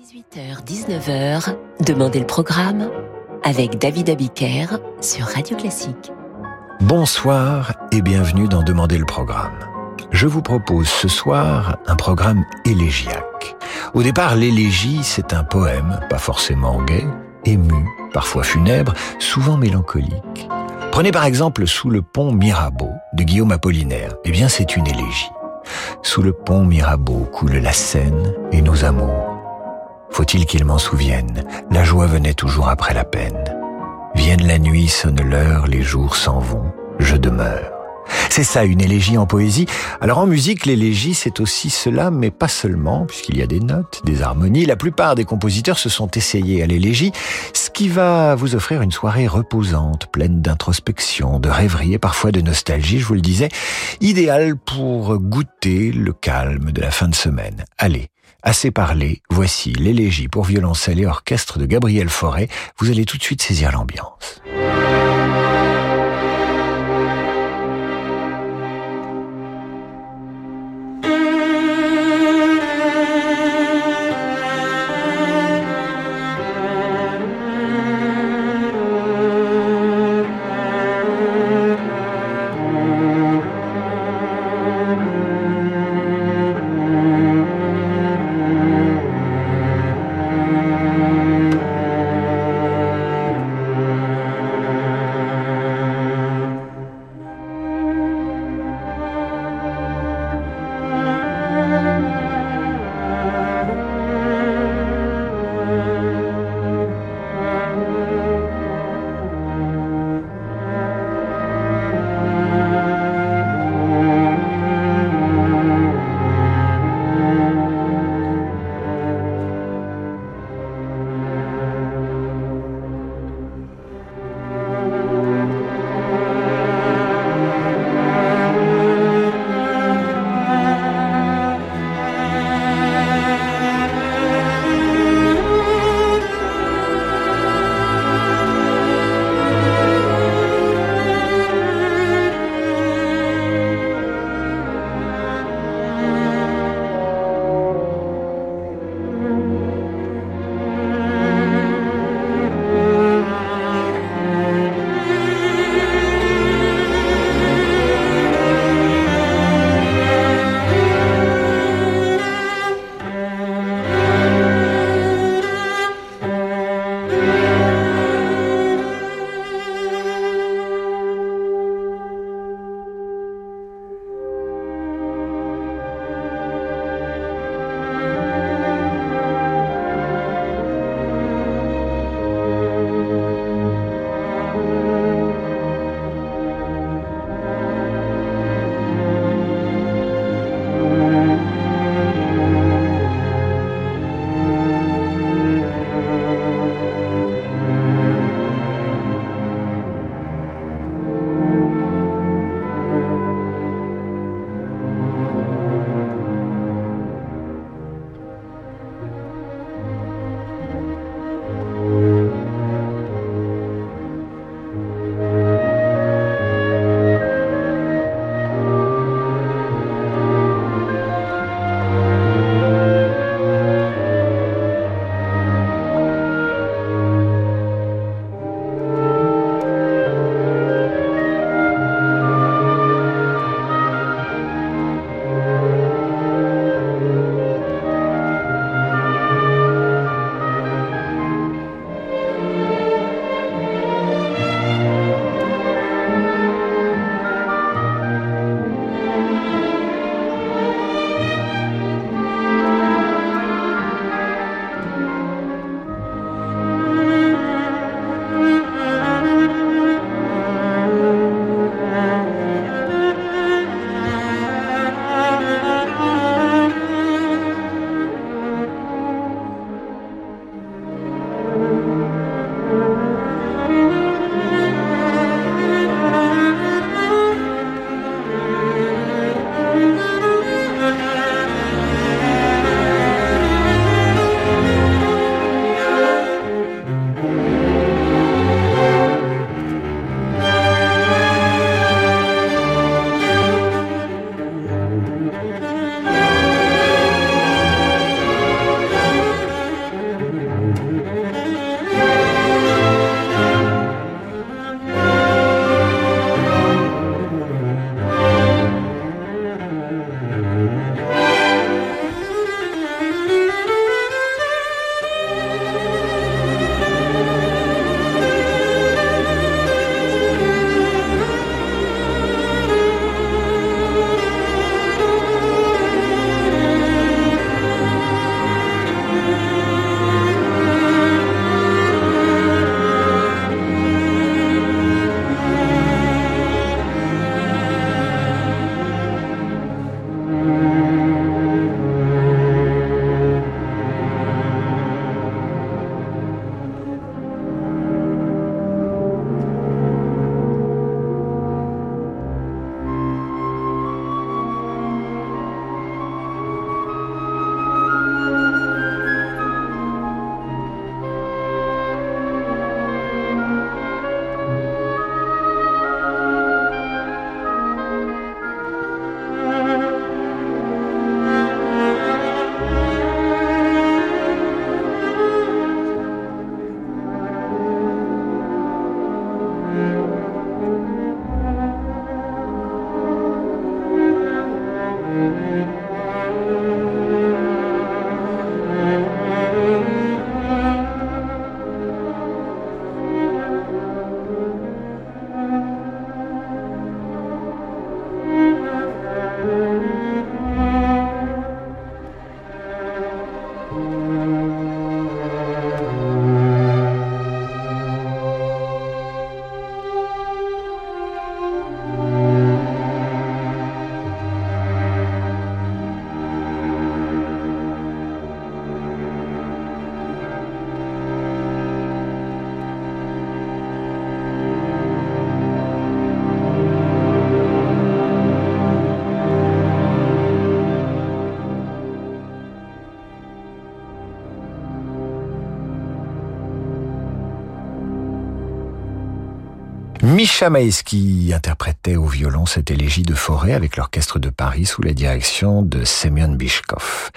18h-19h, Demandez le programme avec David Abiker sur Radio Classique. Bonsoir et bienvenue dans Demandez le programme. Je vous propose ce soir un programme élégiaque. Au départ, l'élégie, c'est un poème, pas forcément gai, ému, parfois funèbre, souvent mélancolique. Prenez par exemple Sous le pont Mirabeau de Guillaume Apollinaire. Eh bien, c'est une élégie. Sous le pont Mirabeau coule la Seine et nos amours. Faut-il qu'il m'en souvienne La joie venait toujours après la peine. Vienne la nuit, sonne l'heure, les jours s'en vont, je demeure. C'est ça, une élégie en poésie. Alors en musique, l'élégie, c'est aussi cela, mais pas seulement, puisqu'il y a des notes, des harmonies. La plupart des compositeurs se sont essayés à l'élégie, ce qui va vous offrir une soirée reposante, pleine d'introspection, de rêverie et parfois de nostalgie, je vous le disais, idéale pour goûter le calme de la fin de semaine. Allez, Assez parlé, voici l'élégie pour violoncelle et orchestre de Gabriel Fauré. Vous allez tout de suite saisir l'ambiance. Misha Maeski interprétait au violon cette élégie de forêt avec l'orchestre de Paris sous la direction de Semyon Bishkov.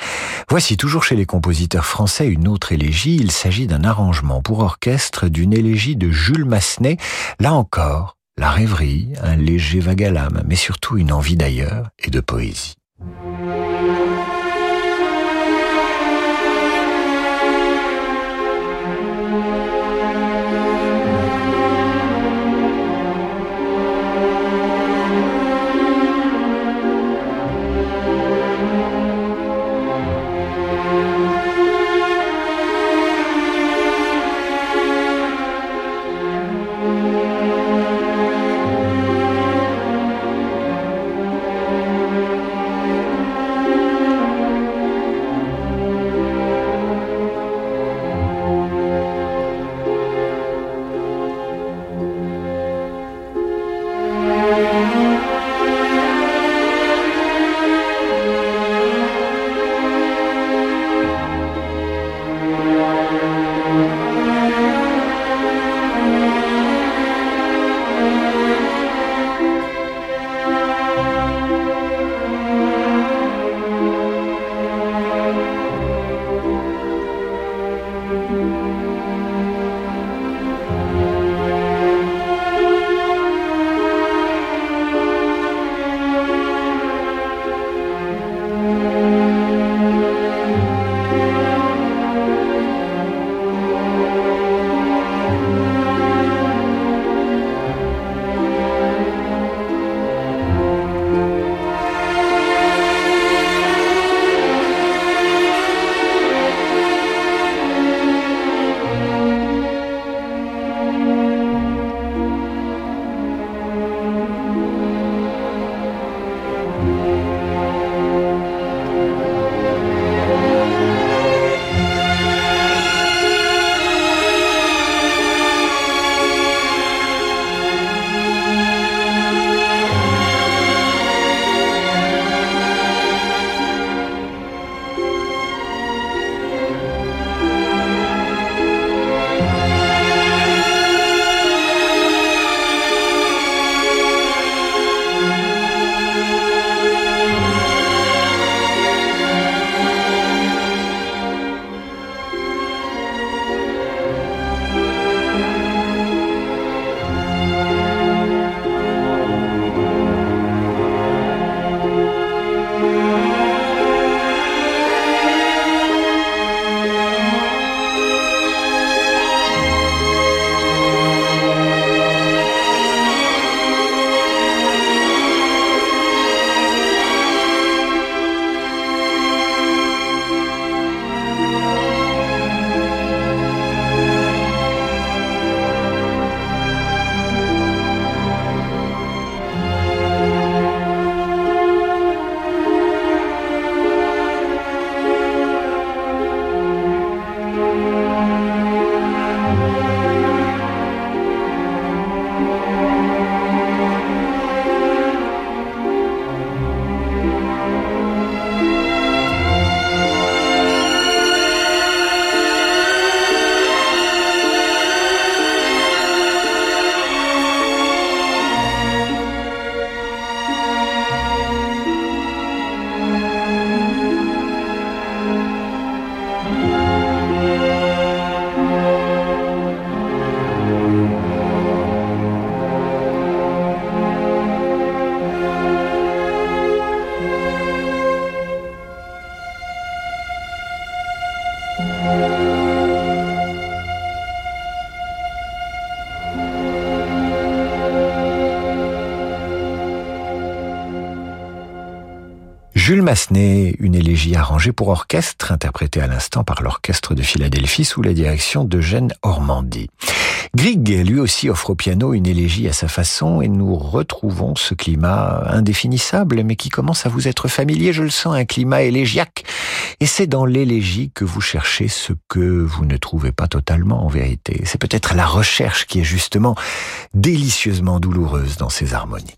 Voici toujours chez les compositeurs français une autre élégie. Il s'agit d'un arrangement pour orchestre d'une élégie de Jules Massenet. Là encore, la rêverie, un léger l'âme, mais surtout une envie d'ailleurs et de poésie. Massenet, une élégie arrangée pour orchestre, interprétée à l'instant par l'orchestre de Philadelphie sous la direction d'Eugène Ormandy. Grieg, lui aussi, offre au piano une élégie à sa façon et nous retrouvons ce climat indéfinissable mais qui commence à vous être familier, je le sens, un climat élégiaque. Et c'est dans l'élégie que vous cherchez ce que vous ne trouvez pas totalement en vérité. C'est peut-être la recherche qui est justement délicieusement douloureuse dans ces harmonies.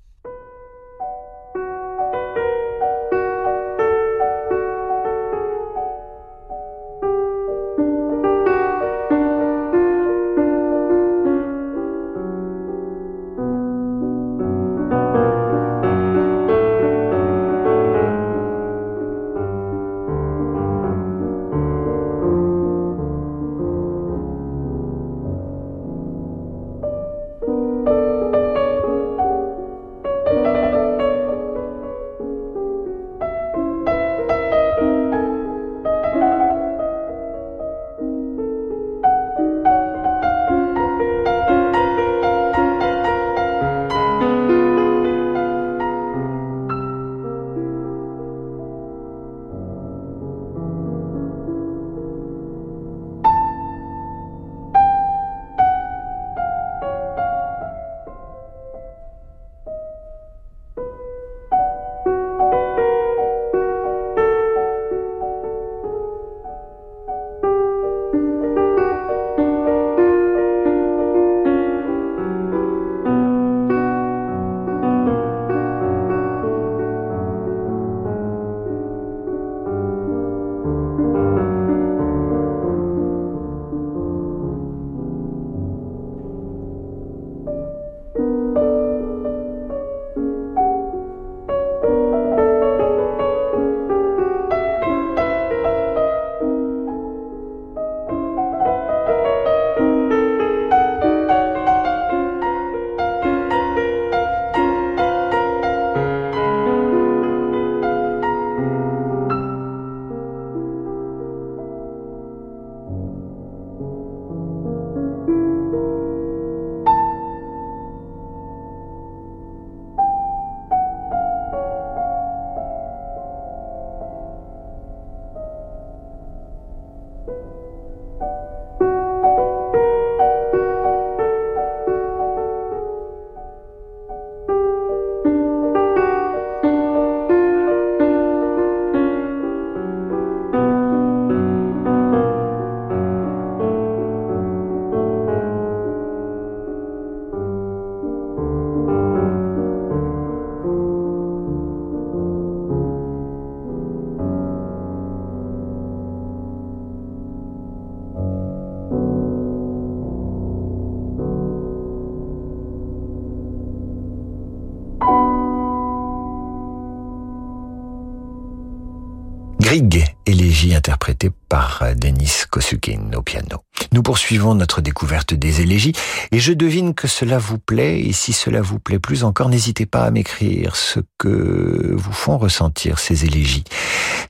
Piano. Nous poursuivons notre découverte des élégies et je devine que cela vous plaît et si cela vous plaît plus encore, n'hésitez pas à m'écrire ce que vous font ressentir ces élégies.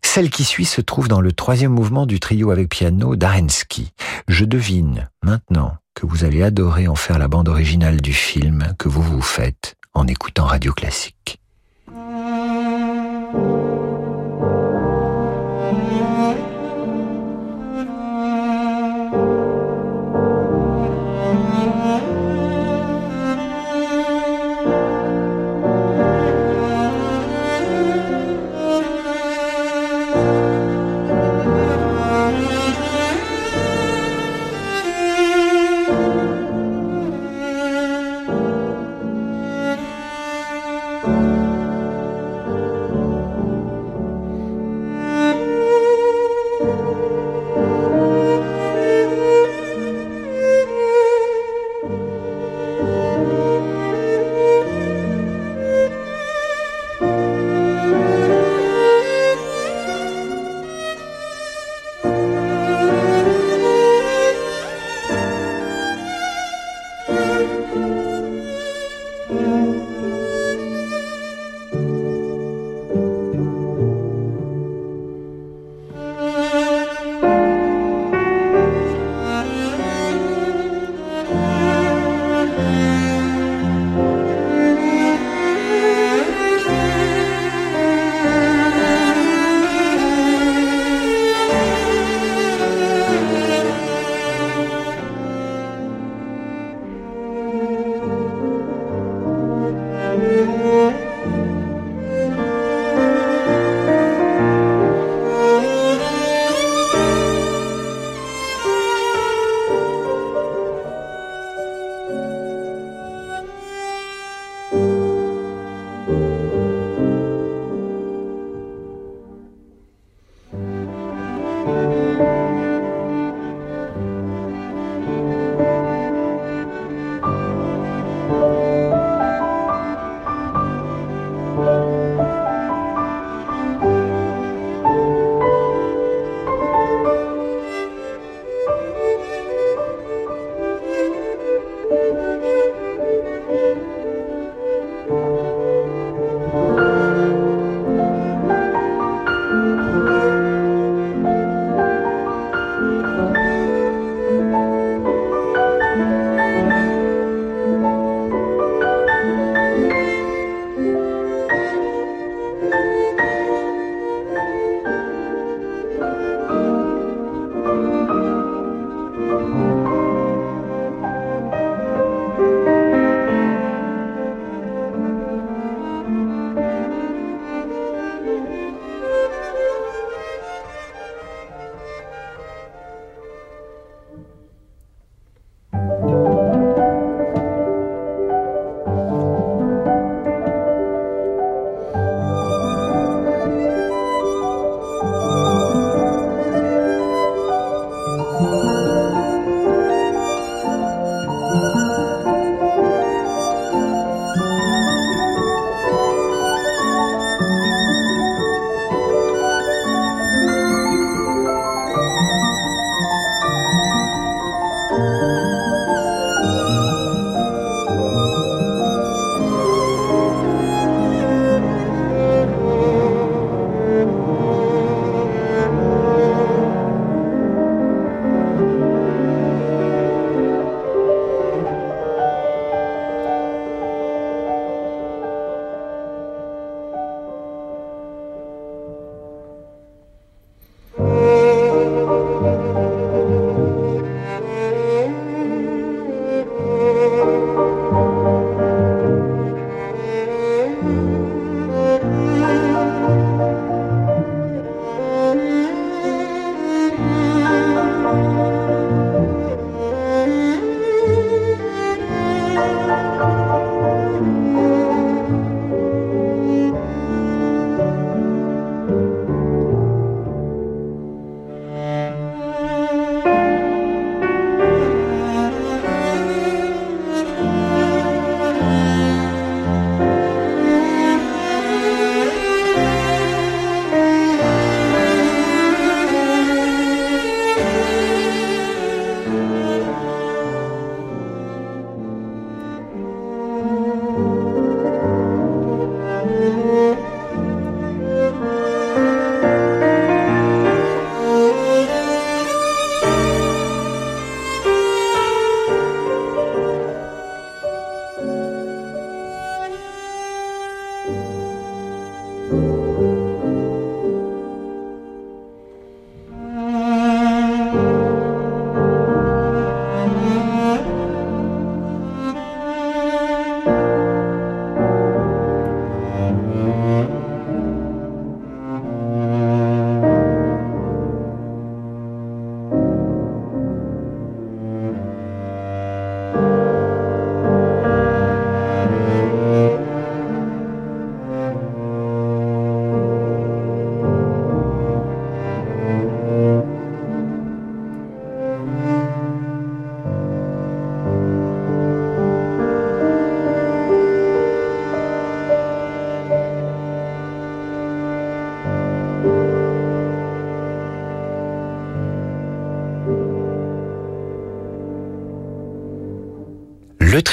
Celle qui suit se trouve dans le troisième mouvement du trio avec piano d'Arensky. Je devine maintenant que vous allez adorer en faire la bande originale du film que vous vous faites en écoutant Radio Classique.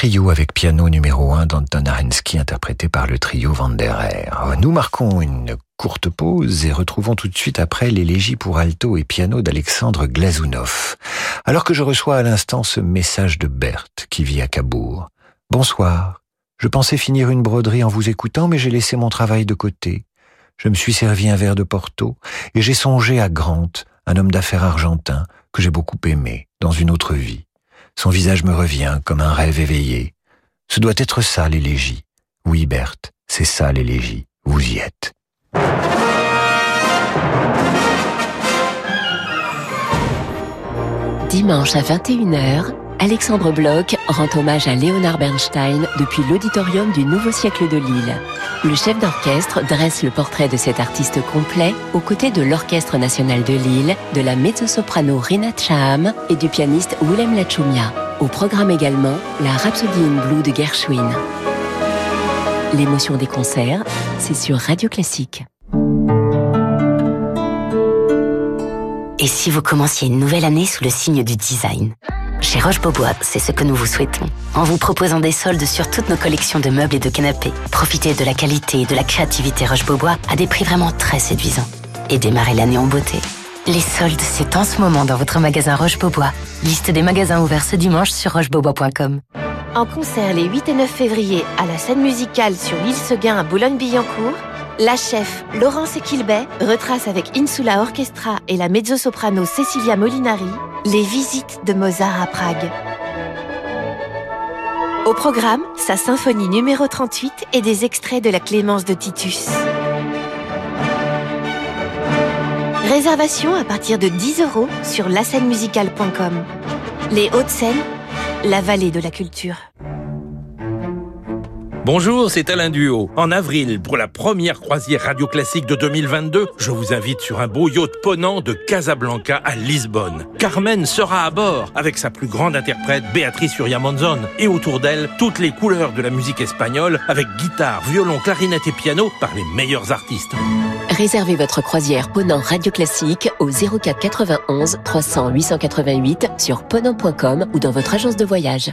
Trio avec piano numéro 1 d'Anton Arensky interprété par le trio Vanderer. Nous marquons une courte pause et retrouvons tout de suite après l'élégie pour alto et piano d'Alexandre Glazounov. Alors que je reçois à l'instant ce message de Berthe qui vit à Cabourg. Bonsoir. Je pensais finir une broderie en vous écoutant, mais j'ai laissé mon travail de côté. Je me suis servi un verre de Porto et j'ai songé à Grant, un homme d'affaires argentin que j'ai beaucoup aimé dans une autre vie. Son visage me revient comme un rêve éveillé. Ce doit être ça l'élégie. Oui, Berthe, c'est ça l'élégie. Vous y êtes. Dimanche à 21h, Alexandre Bloch rend hommage à Léonard Bernstein depuis l'auditorium du Nouveau siècle de Lille. Le chef d'orchestre dresse le portrait de cet artiste complet aux côtés de l'Orchestre national de Lille, de la mezzo-soprano Rinat Chaham et du pianiste Willem Lachumia. Au programme également la Rhapsody in Blue de Gershwin. L'émotion des concerts, c'est sur Radio Classique. Et si vous commenciez une nouvelle année sous le signe du design? Chez Roche-Beaubois, c'est ce que nous vous souhaitons. En vous proposant des soldes sur toutes nos collections de meubles et de canapés, profitez de la qualité et de la créativité Roche-Beaubois à des prix vraiment très séduisants. Et démarrez l'année en beauté. Les soldes, c'est en ce moment dans votre magasin Roche-Beaubois. Liste des magasins ouverts ce dimanche sur rochebeaubois.com. En concert les 8 et 9 février à la scène musicale sur l'île Seguin à Boulogne-Billancourt, la chef Laurence Equilbet retrace avec Insula Orchestra et la mezzo-soprano Cecilia Molinari les visites de Mozart à Prague. Au programme, sa symphonie numéro 38 et des extraits de la Clémence de Titus. Réservation à partir de 10 euros sur musicale.com. Les Hauts-de-Seine, la vallée de la culture. Bonjour, c'est Alain Duo. En avril, pour la première croisière radio classique de 2022, je vous invite sur un beau yacht ponant de Casablanca à Lisbonne. Carmen sera à bord avec sa plus grande interprète Béatrice Uriamonzon et autour d'elle toutes les couleurs de la musique espagnole avec guitare, violon, clarinette et piano par les meilleurs artistes. Réservez votre croisière Ponant Radio Classique au 04 91 300 888 sur ponant.com ou dans votre agence de voyage.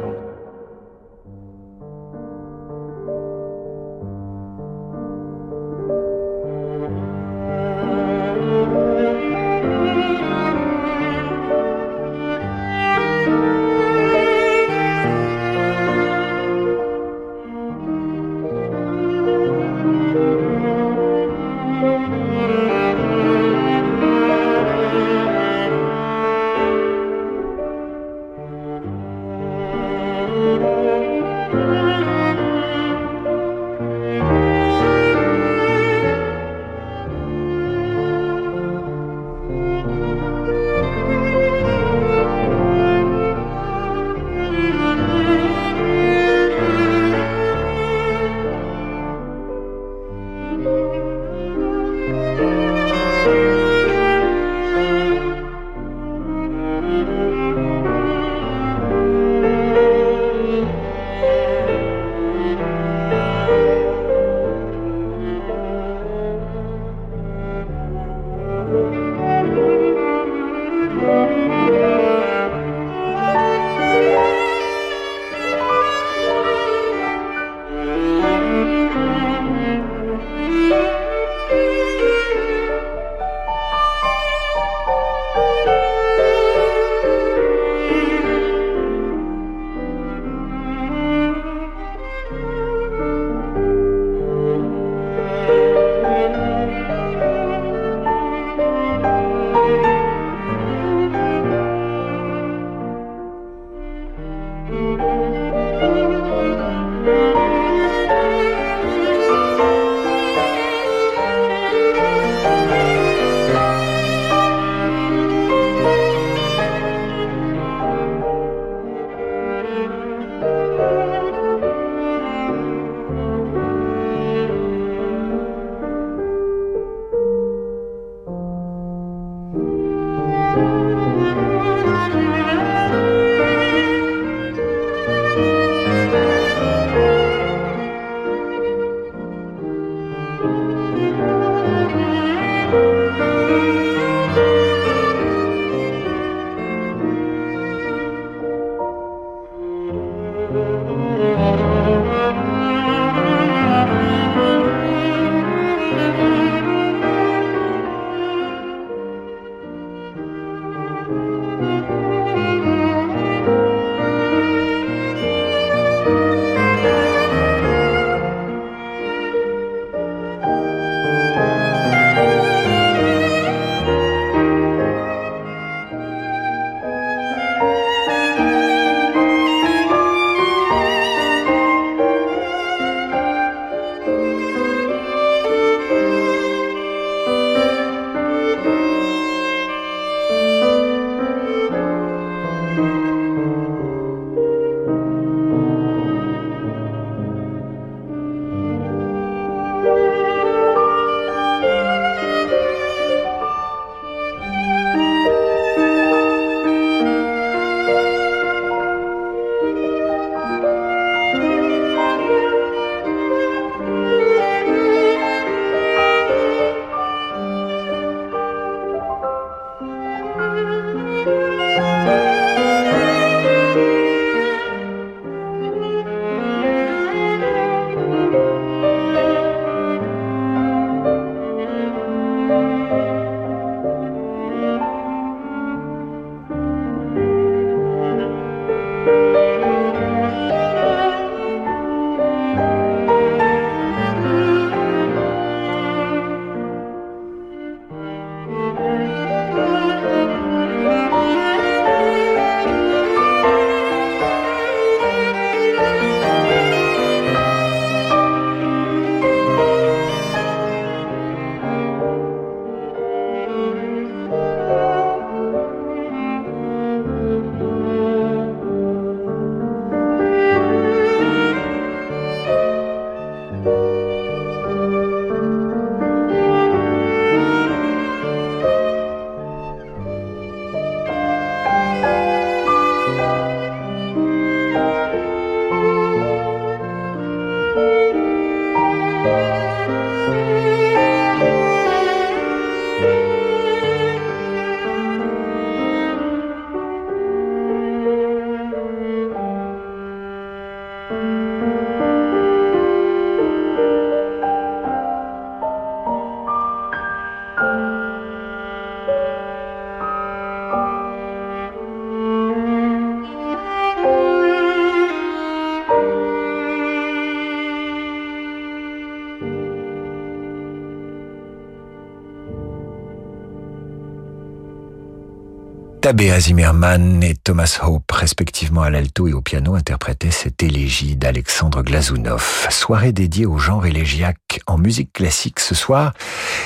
Tabea Zimmerman et Thomas Hope, respectivement à l'alto et au piano, interprétaient cette élégie d'Alexandre Glazunov. Soirée dédiée au genre élégiaque en musique classique ce soir.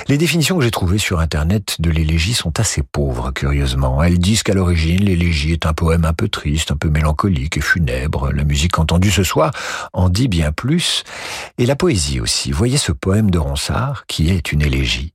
Les définitions que j'ai trouvées sur Internet de l'élégie sont assez pauvres, curieusement. Elles disent qu'à l'origine, l'élégie est un poème un peu triste, un peu mélancolique et funèbre. La musique entendue ce soir en dit bien plus. Et la poésie aussi. Voyez ce poème de Ronsard, qui est une élégie.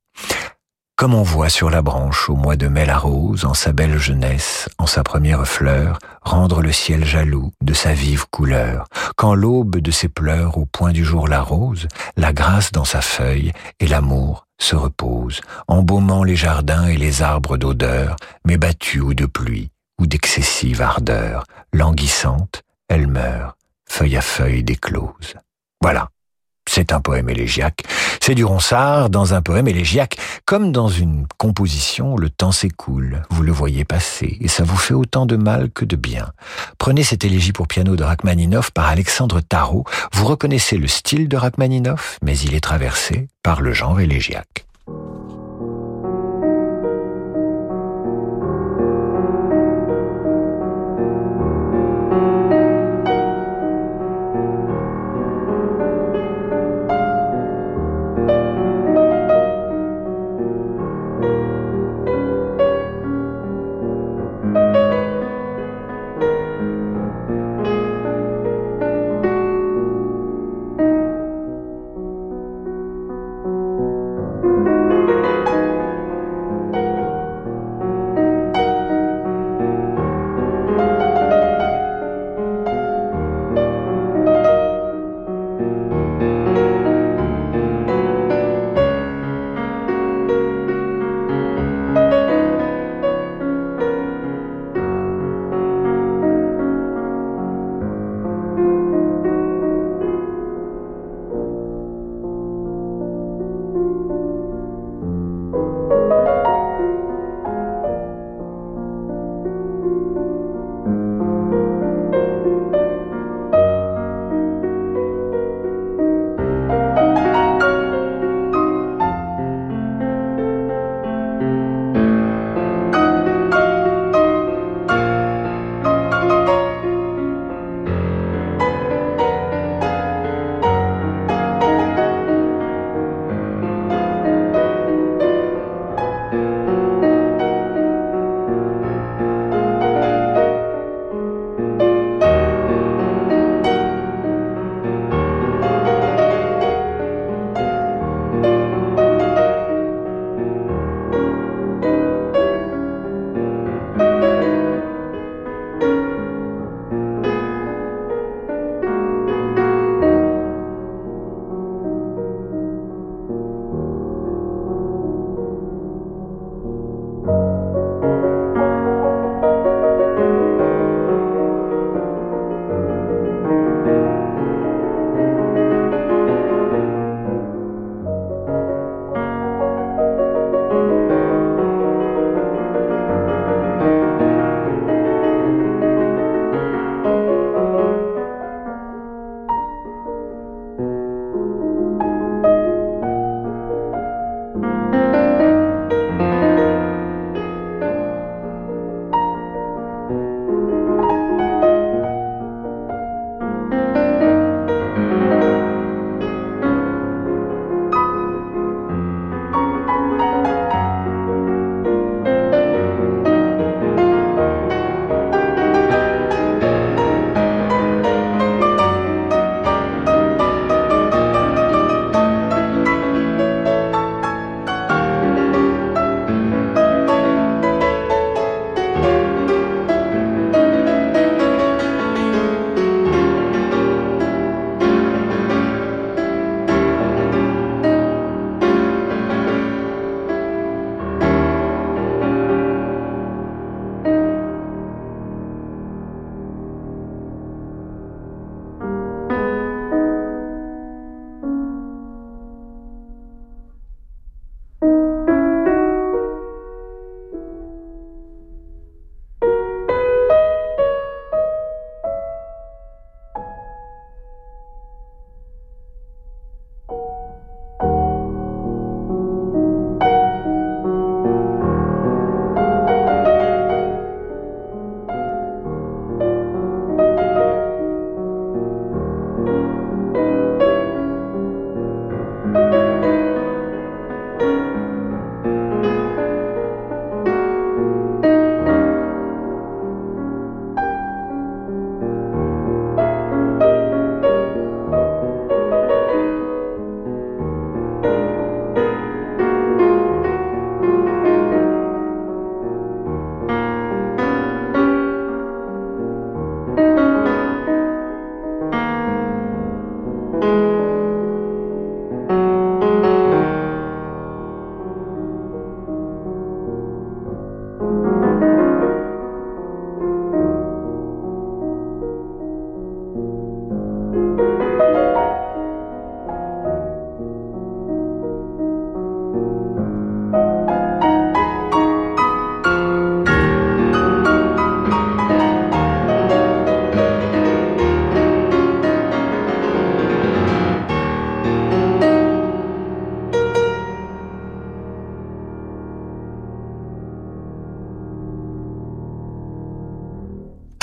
Comme on voit sur la branche au mois de mai la rose, en sa belle jeunesse, en sa première fleur, rendre le ciel jaloux de sa vive couleur, quand l'aube de ses pleurs au point du jour la rose, la grâce dans sa feuille et l'amour se repose, embaumant les jardins et les arbres d'odeur, mais battus ou de pluie ou d'excessive ardeur, languissante, elle meurt, feuille à feuille déclose. Voilà. C'est un poème élégiaque. C'est du Ronsard dans un poème élégiaque. Comme dans une composition, le temps s'écoule. Vous le voyez passer et ça vous fait autant de mal que de bien. Prenez cette élégie pour piano de Rachmaninoff par Alexandre Tarot. Vous reconnaissez le style de Rachmaninoff, mais il est traversé par le genre élégiaque.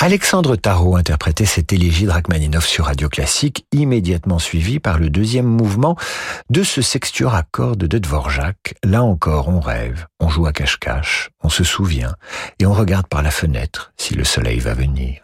Alexandre Tarot interprétait cette élégie de Rachmaninoff sur Radio Classique, immédiatement suivi par le deuxième mouvement de ce sextuor à cordes de Dvorak. Là encore, on rêve, on joue à cache-cache, on se souvient, et on regarde par la fenêtre si le soleil va venir.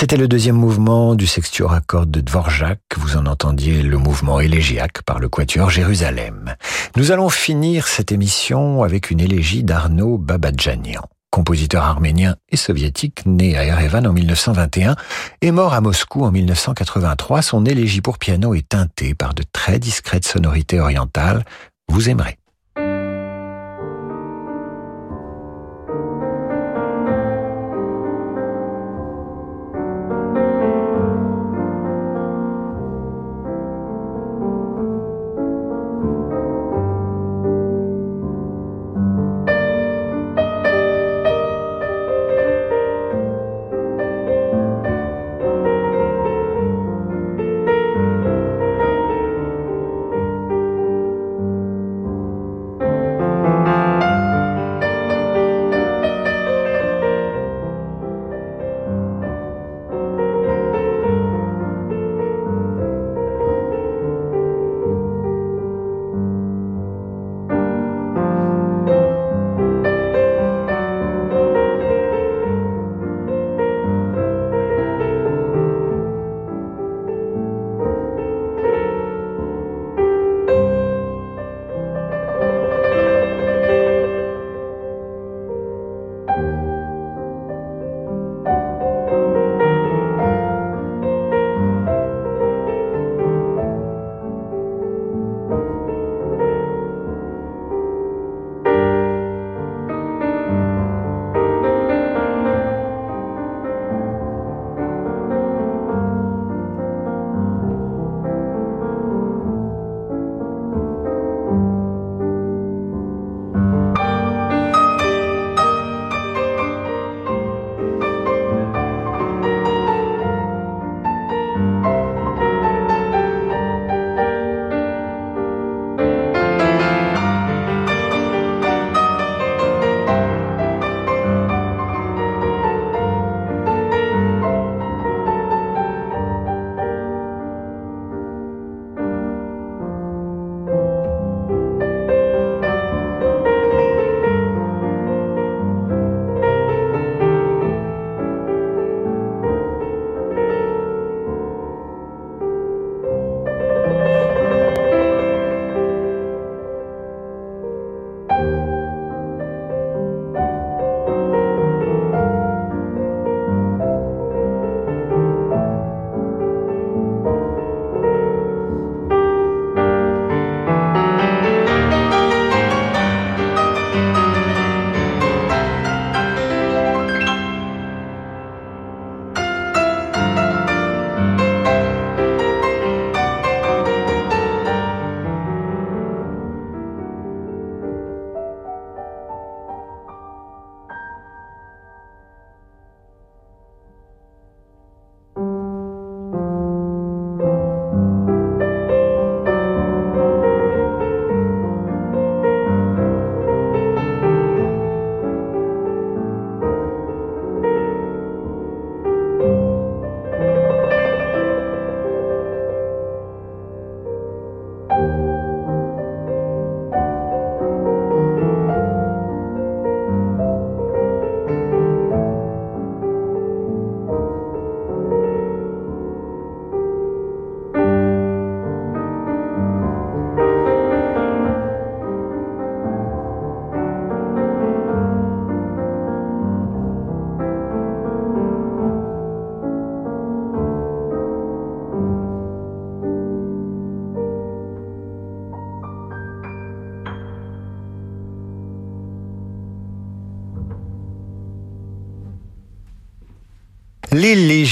C'était le deuxième mouvement du sextuor à cordes de Dvorak. Vous en entendiez le mouvement élégiaque par le quatuor Jérusalem. Nous allons finir cette émission avec une élégie d'Arnaud Babadjanian compositeur arménien et soviétique né à Erevan en 1921 et mort à Moscou en 1983. Son élégie pour piano est teintée par de très discrètes sonorités orientales. Vous aimerez.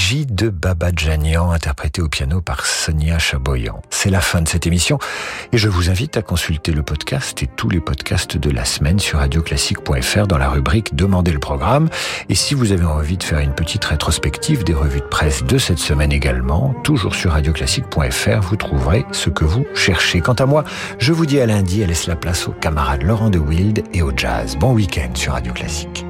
De Baba Djanian, interprétée au piano par Sonia Chaboyan. C'est la fin de cette émission et je vous invite à consulter le podcast et tous les podcasts de la semaine sur radioclassique.fr dans la rubrique Demandez le programme. Et si vous avez envie de faire une petite rétrospective des revues de presse de cette semaine également, toujours sur radioclassique.fr, vous trouverez ce que vous cherchez. Quant à moi, je vous dis à lundi et laisse la place aux camarades Laurent de Wild et au jazz. Bon week-end sur Radio Classique.